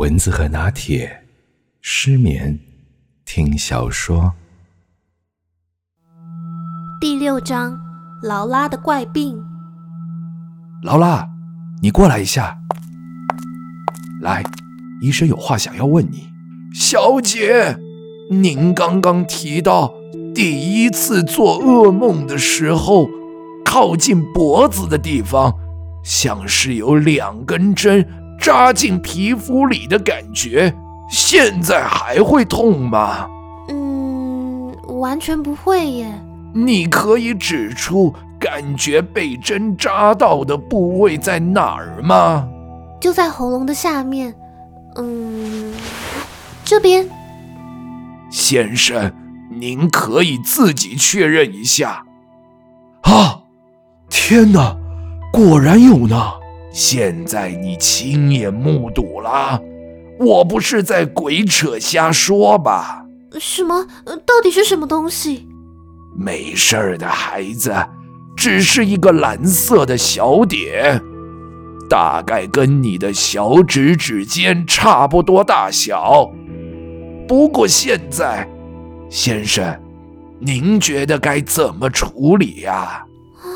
蚊子和拿铁，失眠，听小说。第六章，劳拉的怪病。劳拉，你过来一下。来，医生有话想要问你。小姐，您刚刚提到第一次做噩梦的时候，靠近脖子的地方，像是有两根针扎进皮肤里的感觉，现在还会痛吗？嗯，完全不会耶。你可以指出感觉被针扎到的部位在哪儿吗？就在喉咙的下面，嗯，这边。先生，您可以自己确认一下。啊，天哪，果然有呢！现在你亲眼目睹了，我不是在鬼扯瞎说吧？什么？到底是什么东西？没事儿的孩子，只是一个蓝色的小点，大概跟你的小指指尖差不多大小。不过现在，先生，您觉得该怎么处理呀？啊，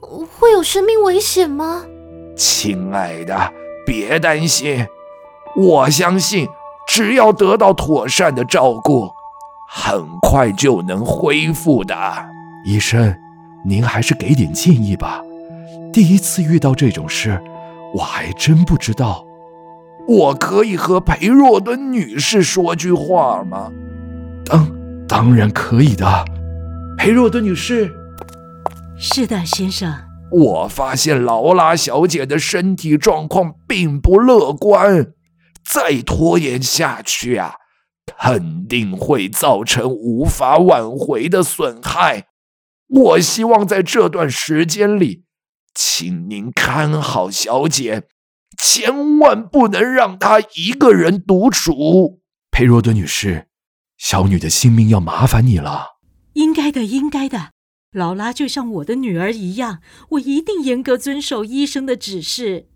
会有生命危险吗？亲爱的，别担心，我相信只要得到妥善的照顾，很快就能恢复的。医生，您还是给点建议吧。第一次遇到这种事，我还真不知道。我可以和裴若敦女士说句话吗？当当然可以的。裴若敦女士。是的，先生。我发现劳拉小姐的身体状况并不乐观，再拖延下去啊，肯定会造成无法挽回的损害。我希望在这段时间里，请您看好小姐，千万不能让她一个人独处。佩若德女士，小女的性命要麻烦你了。应该的，应该的。劳拉就像我的女儿一样，我一定严格遵守医生的指示。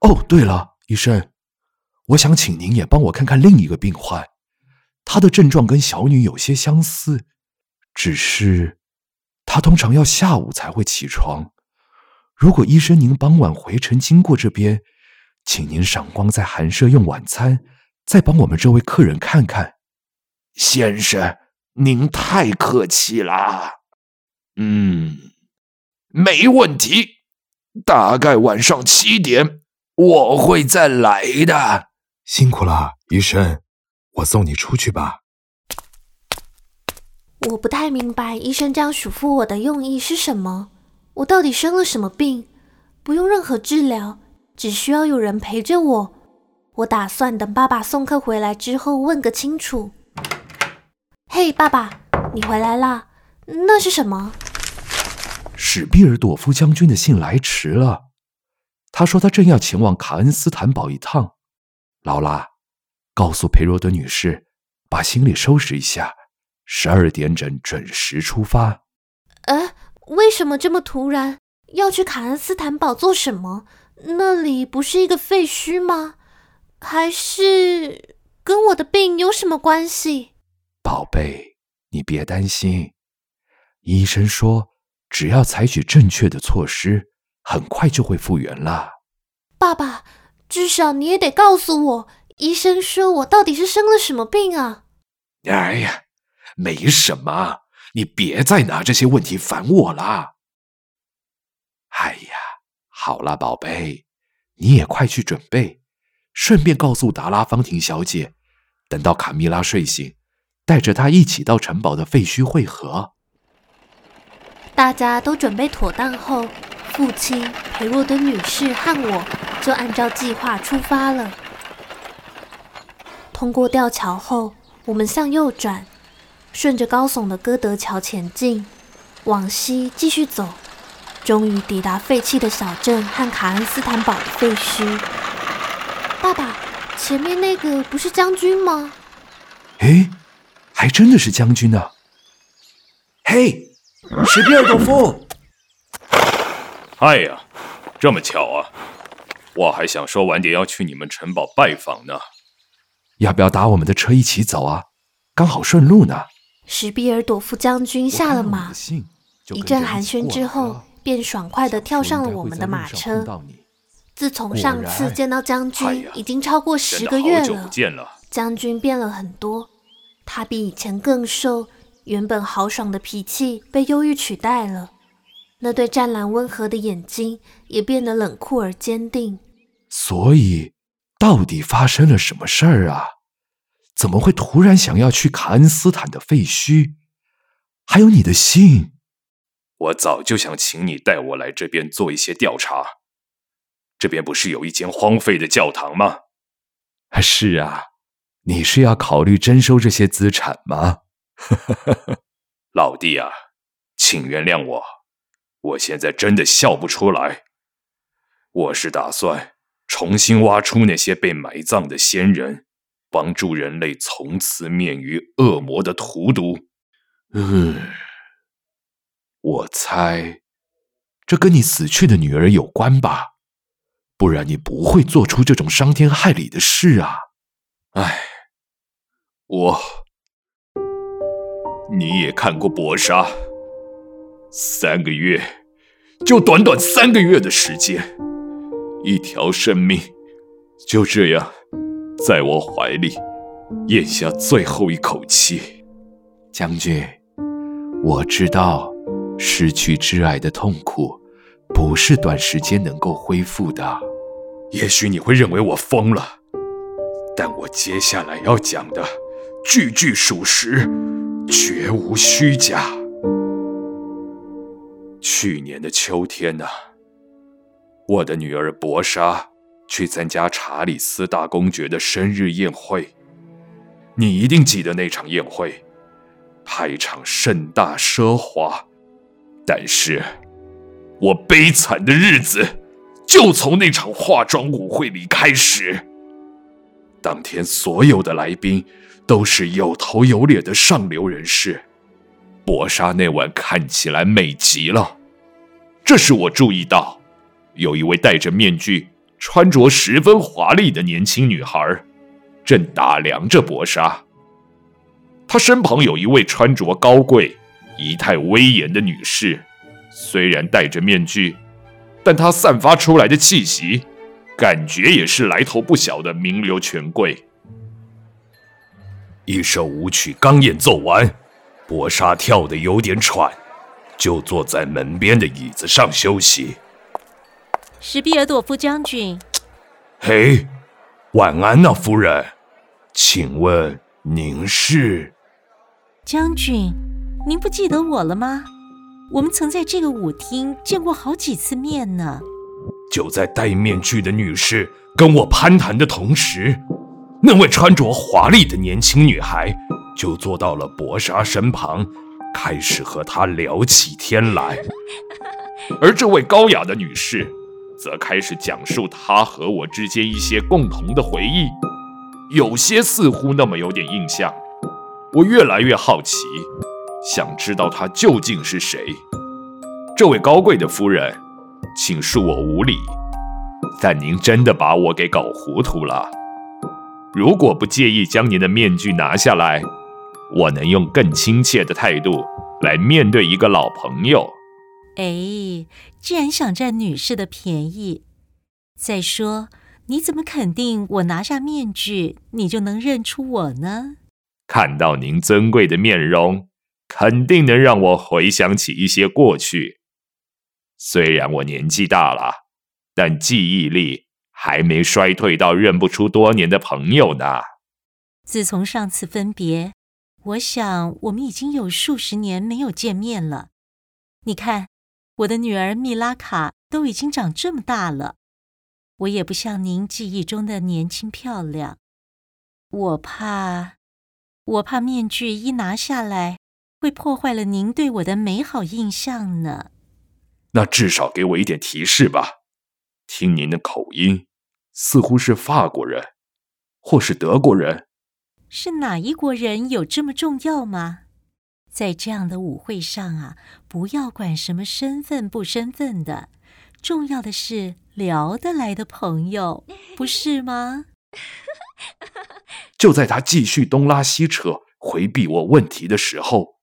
哦，对了，医生，我想请您也帮我看看另一个病患，他的症状跟小女有些相似，只是他通常要下午才会起床。如果医生您傍晚回程经过这边，请您赏光在寒舍用晚餐，再帮我们这位客人看看。先生，您太客气了。嗯，没问题。大概晚上七点我会再来的。辛苦了，医生，我送你出去吧。我不太明白医生这样嘱咐我的用意是什么。我到底生了什么病？不用任何治疗，只需要有人陪着我。我打算等爸爸送客回来之后问个清楚。嘿，爸爸，你回来啦？那是什么？史毕尔朵夫将军的信来迟了，他说他正要前往卡恩斯坦堡一趟。劳拉，告诉裴若德女士，把行李收拾一下，十二点整准时出发。呃，为什么这么突然？要去卡恩斯坦堡做什么？那里不是一个废墟吗？还是跟我的病有什么关系？宝贝，你别担心，医生说。只要采取正确的措施，很快就会复原了。爸爸，至少你也得告诉我，医生说我到底是生了什么病啊？哎呀，没什么，你别再拿这些问题烦我啦。哎呀，好了，宝贝，你也快去准备，顺便告诉达拉芳婷小姐，等到卡米拉睡醒，带着她一起到城堡的废墟汇合。大家都准备妥当后，父亲裴若敦女士和我就按照计划出发了。通过吊桥后，我们向右转，顺着高耸的歌德桥前进，往西继续走，终于抵达废弃的小镇和卡恩斯坦堡的废墟。爸爸，前面那个不是将军吗？诶，还真的是将军呢。嘿。史毕尔朵夫，哎呀，这么巧啊！我还想说晚点要去你们城堡拜访呢。要不要搭我们的车一起走啊？刚好顺路呢。史毕尔朵夫将军下了马，一阵寒暄之后，便爽快地跳上了我们的马车。自从上次见到将军，已经超过十个月了。将军变了很多，他比以前更瘦，原本豪爽的脾气被忧郁取代了，那对湛蓝温和的眼睛也变得冷酷而坚定。所以，到底发生了什么事儿啊？怎么会突然想要去卡恩斯坦的废墟？还有你的信，我早就想请你带我来这边做一些调查。这边不是有一间荒废的教堂吗？是啊，你是要考虑征收这些资产吗？老弟啊，请原谅我，我现在真的笑不出来。我是打算重新挖出那些被埋葬的先人，帮助人类从此免于恶魔的荼毒。嗯，我猜这跟你死去的女儿有关吧。不然你不会做出这种伤天害理的事啊！哎，我，你也看过搏杀，三个月，就短短三个月的时间，一条生命就这样在我怀里咽下最后一口气。将军，我知道失去挚爱的痛苦不是短时间能够恢复的。也许你会认为我疯了，但我接下来要讲的句句属实，绝无虚假。去年的秋天呢，我的女儿博莎去参加查理斯大公爵的生日宴会，你一定记得那场宴会，排场盛大奢华，但是我悲惨的日子。就从那场化妆舞会里开始。当天所有的来宾都是有头有脸的上流人士。博莎那晚看起来美极了。这时我注意到，有一位戴着面具、穿着十分华丽的年轻女孩，正打量着博莎。她身旁有一位穿着高贵、仪态威严的女士，虽然戴着面具。但她散发出来的气息，感觉也是来头不小的名流权贵。一首舞曲刚演奏完，博莎跳得有点喘，就坐在门边的椅子上休息。史毕尔朵夫将军，嘿，晚安呐，夫人。请问您是？将军，您不记得我了吗？我们曾在这个舞厅见过好几次面呢。就在戴面具的女士跟我攀谈的同时，那位穿着华丽的年轻女孩就坐到了博莎身旁，开始和她聊起天来。而这位高雅的女士则开始讲述她和我之间一些共同的回忆，有些似乎那么有点印象。我越来越好奇。想知道她究竟是谁？这位高贵的夫人，请恕我无礼，但您真的把我给搞糊涂了。如果不介意将您的面具拿下来，我能用更亲切的态度来面对一个老朋友。哎，既然想占女士的便宜，再说，你怎么肯定我拿下面具，你就能认出我呢？看到您尊贵的面容。肯定能让我回想起一些过去。虽然我年纪大了，但记忆力还没衰退到认不出多年的朋友呢。自从上次分别，我想我们已经有数十年没有见面了。你看，我的女儿米拉卡都已经长这么大了，我也不像您记忆中的年轻漂亮。我怕，我怕面具一拿下来。会破坏了您对我的美好印象呢。那至少给我一点提示吧。听您的口音，似乎是法国人，或是德国人。是哪一国人有这么重要吗？在这样的舞会上啊，不要管什么身份不身份的，重要的是聊得来的朋友，不是吗？就在他继续东拉西扯、回避我问题的时候，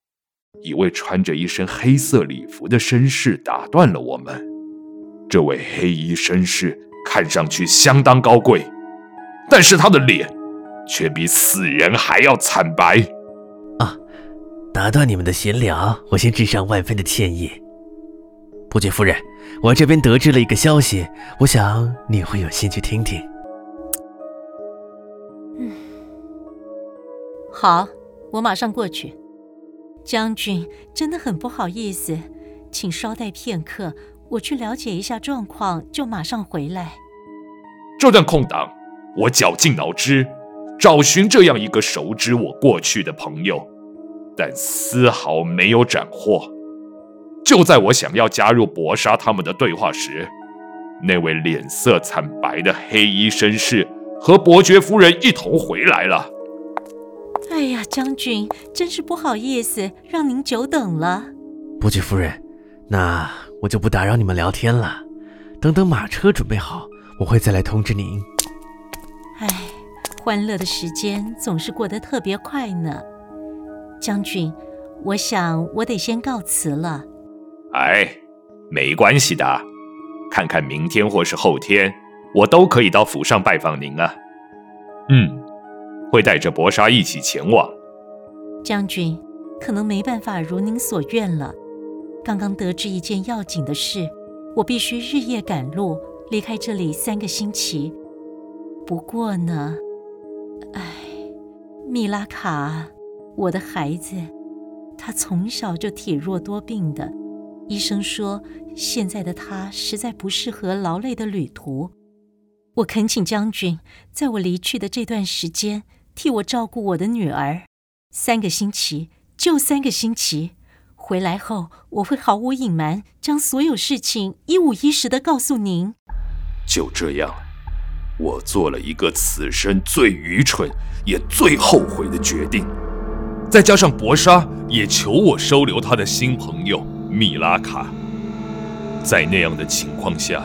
一位穿着一身黑色礼服的绅士打断了我们。这位黑衣绅士看上去相当高贵，但是他的脸却比死人还要惨白。啊，打断你们的闲聊，我先致上万分的歉意。伯爵夫人，我这边得知了一个消息，我想你会有兴趣听听。嗯好，我马上过去。将军，真的很不好意思，请稍待片刻，我去了解一下状况，就马上回来。这段空档，我绞尽脑汁，找寻这样一个熟知我过去的朋友，但丝毫没有斩获。就在我想要加入搏杀他们的对话时，那位脸色惨白的黑衣绅士和伯爵夫人一同回来了。哎呀，将军，真是不好意思，让您久等了。伯爵夫人，那我就不打扰你们聊天了。等等马车准备好，我会再来通知您。哎，欢乐的时间总是过得特别快呢。将军，我想我得先告辞了。哎，没关系的，看看明天或是后天，我都可以到府上拜访您啊。嗯。会带着薄纱一起前往。将军，可能没办法如您所愿了。刚刚得知一件要紧的事，我必须日夜赶路，离开这里三个星期。不过呢，唉，米拉卡，我的孩子，他从小就体弱多病的，医生说现在的他实在不适合劳累的旅途。我恳请将军，在我离去的这段时间，替我照顾我的女儿，三个星期，就三个星期。回来后，我会毫无隐瞒，将所有事情一五一十的告诉您。就这样，我做了一个此生最愚蠢也最后悔的决定。再加上博莎也求我收留他的新朋友米拉卡，在那样的情况下。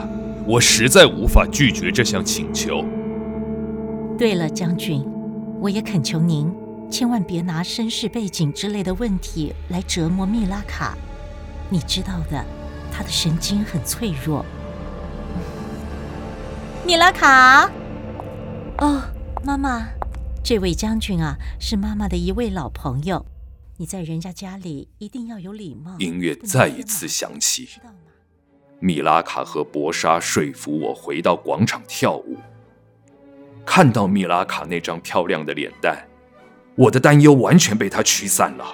我实在无法拒绝这项请求。对了，将军，我也恳求您，千万别拿身世背景之类的问题来折磨蜜拉卡。你知道的，她的神经很脆弱。米拉卡，哦，妈妈，这位将军啊，是妈妈的一位老朋友。你在人家家里一定要有礼貌。音乐再一次响起。米拉卡和博莎说服我回到广场跳舞。看到米拉卡那张漂亮的脸蛋，我的担忧完全被她驱散了。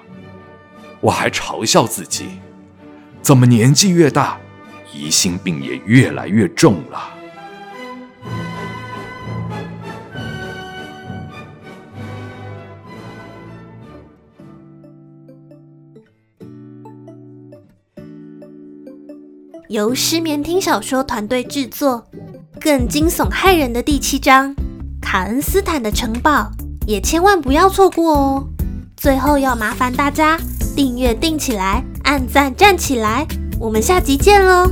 我还嘲笑自己，怎么年纪越大，疑心病也越来越重了。由失眠听小说团队制作，更惊悚骇人的第七章《卡恩斯坦的城堡》也千万不要错过哦！最后要麻烦大家订阅订起来，按赞站起来，我们下集见喽！